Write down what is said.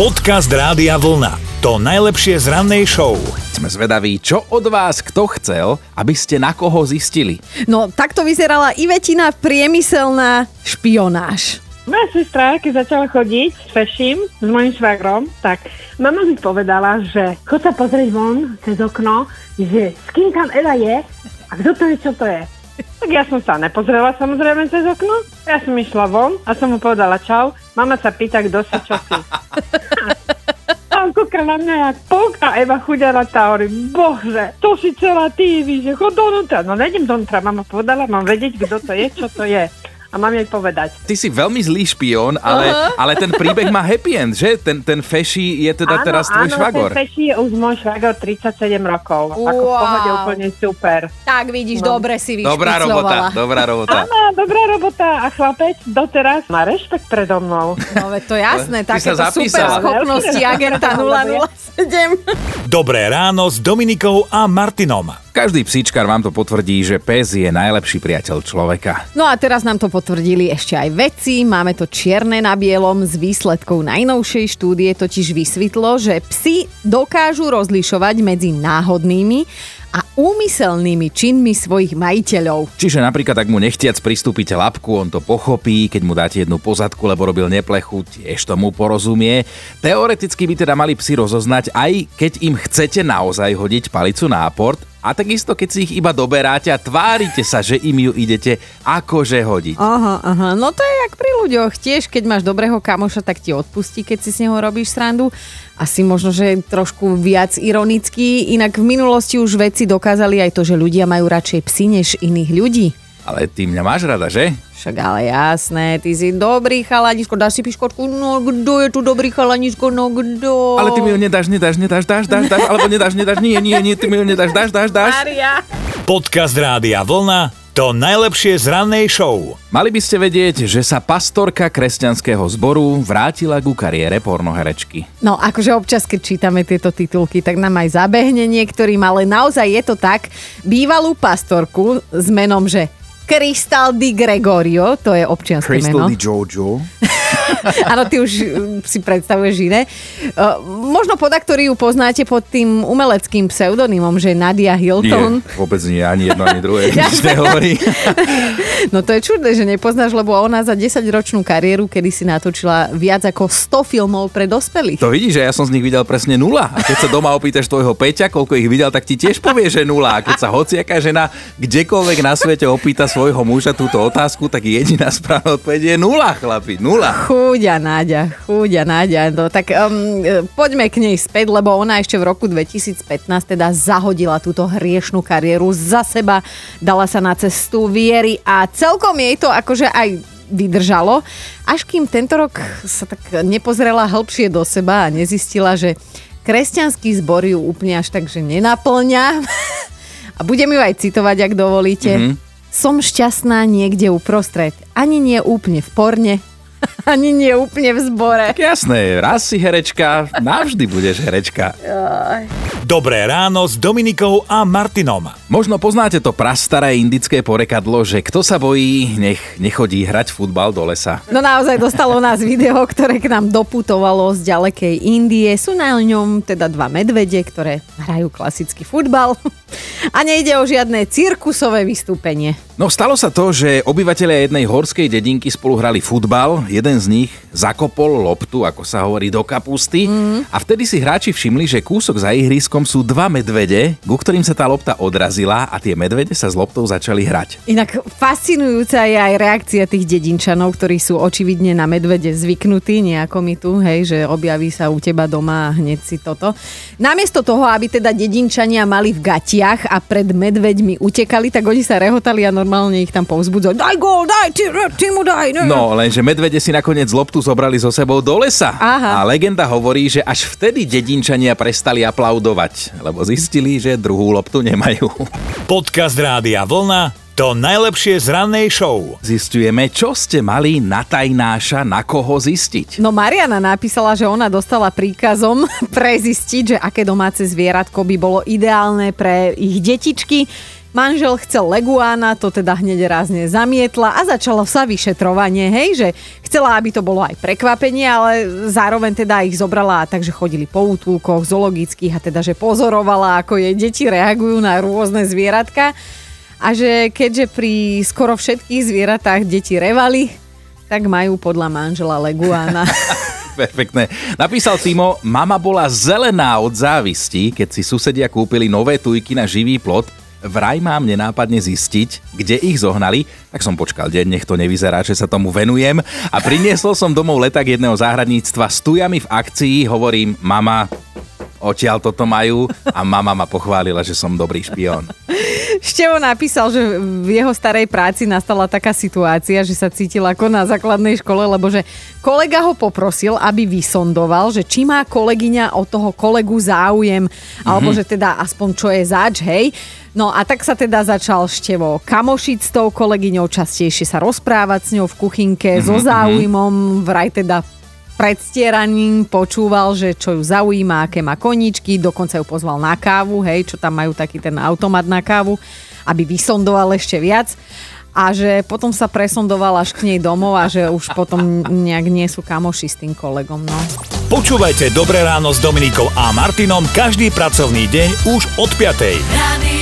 Podcast Rádia Vlna. To najlepšie z rannej show. Sme zvedaví, čo od vás kto chcel, aby ste na koho zistili. No, takto vyzerala Ivetina priemyselná špionáž. Moja sestra, keď začala chodiť s feším, s mojim švagrom, tak mama mi povedala, že chod sa pozrieť von cez okno, že s kým tam Eva je a kto to je, čo to je. Tak ja som sa nepozrela samozrejme cez okno. Ja som išla von a som mu povedala čau. Mama sa pýta, kto si, čo si. A on kúka na mňa jak polka Eva chudela tá hovorí, bože, to si celá ty, že chod donútra. No nejdem donútra, mama povedala, mám vedieť, kto to je, čo to je a mám jej povedať. Ty si veľmi zlý špión, ale, uh-huh. ale ten príbeh má happy end, že? Ten, ten Feši je teda áno, teraz tvoj áno, švagor. ten Feši je už môj švagor 37 rokov. Wow. Ako v pohode úplne super. Tak vidíš, No. dobre si Dobrá robota, vyšpiclovala. dobrá robota. Áno, dobrá robota a chlapec doteraz má rešpekt predo mnou. No veď to jasné, takéto sa super schopnosti agenta 007. Dobré ráno s Dominikou a Martinom. Každý psíčkar vám to potvrdí, že pes je najlepší priateľ človeka. No a teraz nám to potvrdili ešte aj vedci. Máme to čierne na bielom z výsledkov najnovšej štúdie totiž vysvetlo, že psi dokážu rozlišovať medzi náhodnými a úmyselnými činmi svojich majiteľov. Čiže napríklad, ak mu nechtiac pristúpite labku, on to pochopí, keď mu dáte jednu pozadku, lebo robil neplechu, tiež tomu porozumie. Teoreticky by teda mali psi rozoznať, aj keď im chcete naozaj hodiť palicu na aport, a takisto, keď si ich iba doberáte a tvárite sa, že im ju idete akože hodiť. Aha, aha, no to je jak pri ľuďoch. Tiež, keď máš dobrého kamoša, tak ti odpustí, keď si s neho robíš srandu. Asi možno, že trošku viac ironický. Inak v minulosti už vedci dokázali aj to, že ľudia majú radšej psy než iných ľudí. Ale ty mňa máš rada, že? Však ale jasné, ty si dobrý chalaničko, dáš si piškotku, no kto je tu dobrý chalaničko, no kto? Ale ty mi ju nedáš, nedáš, nedáš, dáš, dáš, dáš, alebo nedáš, nedáš, nie, nie, nie, ty mi ju nedáš, dáš, dáš, dáš. Maria. Podcast Rádia Vlna. To najlepšie z rannej show. Mali by ste vedieť, že sa pastorka kresťanského zboru vrátila ku kariére pornoherečky. No akože občas, keď čítame tieto titulky, tak nám aj zabehne niektorým, ale naozaj je to tak. Bývalú pastorku s menom, že Crystal Di Gregorio, to je občianske Crystal meno. Di Jojo. Áno, ty už mm, si predstavuješ iné. Uh, možno pod ktorý ju poznáte pod tým umeleckým pseudonymom, že Nadia Hilton. Nie, vôbec nie, ani jedno, ani druhé. Nič nehovorí. No to je čudné, že nepoznáš, lebo ona za 10-ročnú kariéru, kedy si natočila viac ako 100 filmov pre dospelých. To vidíš, že ja som z nich videl presne nula. A keď sa doma opýtaš tvojho Peťa, koľko ich videl, tak ti tiež povie, že nula. A keď sa hociaká žena kdekoľvek na svete opýta svojho muža túto otázku, tak jediná správna odpoveď je nula, chlapi, nula. Chúďa Náďa, chúďa Náďa. No, tak um, poďme k nej späť, lebo ona ešte v roku 2015 teda zahodila túto hriešnú kariéru za seba, dala sa na cestu viery a celkom jej to akože aj vydržalo, až kým tento rok sa tak nepozrela hĺbšie do seba a nezistila, že kresťanský zbor ju úplne až tak, že nenaplňa. A budem ju aj citovať, ak dovolíte. Mm-hmm. Som šťastná niekde uprostred. Ani nie úplne v porne, ani nie úplne v zbore. Tak jasné, raz si herečka, navždy budeš herečka. Dobré ráno s Dominikou a Martinom. Možno poznáte to prastaré indické porekadlo, že kto sa bojí, nech nechodí hrať futbal do lesa. No naozaj dostalo nás video, ktoré k nám doputovalo z ďalekej Indie. Sú na ňom teda dva medvede, ktoré hrajú klasický futbal. A nejde o žiadne cirkusové vystúpenie. No stalo sa to, že obyvateľia jednej horskej dedinky spolu hrali futbal, jeden z nich zakopol loptu, ako sa hovorí, do kapusty mm. a vtedy si hráči všimli, že kúsok za ihriskom sú dva medvede, ku ktorým sa tá lopta odrazila a tie medvede sa s loptou začali hrať. Inak fascinujúca je aj reakcia tých dedinčanov, ktorí sú očividne na medvede zvyknutí, nejako mi tu, hej, že objaví sa u teba doma a hneď si toto. Namiesto toho, aby teda dedinčania mali v gatiach a pred medveďmi utekali, tak oni sa rehotali a normálne ich tam povzbudzovali. Daj gól, daj, ty, ty mu daj. Ne. No, lenže medvede si nakoniec loptu zobrali so sebou do lesa. Aha. A legenda hovorí, že až vtedy dedinčania prestali aplaudovať, lebo zistili, že druhú loptu nemajú. Podcast Rádia Vlna. To najlepšie z rannej show. Zistujeme, čo ste mali na tajnáša, na koho zistiť. No Mariana napísala, že ona dostala príkazom prezistiť, že aké domáce zvieratko by bolo ideálne pre ich detičky. Manžel chcel leguána, to teda hneď rázne zamietla a začalo sa vyšetrovanie, hej, že chcela, aby to bolo aj prekvapenie, ale zároveň teda ich zobrala, takže chodili po útulkoch zoologických a teda, že pozorovala, ako jej deti reagujú na rôzne zvieratka a že keďže pri skoro všetkých zvieratách deti revali, tak majú podľa manžela leguána. Perfektné. Napísal Timo, mama bola zelená od závisti, keď si susedia kúpili nové tujky na živý plot vraj mám nenápadne zistiť, kde ich zohnali, tak som počkal deň, nech to nevyzerá, že sa tomu venujem. A priniesol som domov leták jedného záhradníctva s tujami v akcii, hovorím, mama, odtiaľ toto majú a mama ma pochválila, že som dobrý špión. Števo napísal, že v jeho starej práci nastala taká situácia, že sa cítil ako na základnej škole, lebo že kolega ho poprosil, aby vysondoval, že či má kolegyňa od toho kolegu záujem, mm-hmm. alebo že teda aspoň čo je zač, hej. No a tak sa teda začal Števo kamošiť s tou kolegyňou, častejšie sa rozprávať s ňou v kuchynke mm-hmm. so mhm. záujmom, vraj teda predstieraním počúval, že čo ju zaujíma, aké má koničky, dokonca ju pozval na kávu, hej, čo tam majú taký ten automat na kávu, aby vysondoval ešte viac a že potom sa presondoval až k nej domov a že už potom nejak nie sú kamoši s tým kolegom. No. Počúvajte Dobré ráno s Dominikou a Martinom každý pracovný deň už od 5. Radio.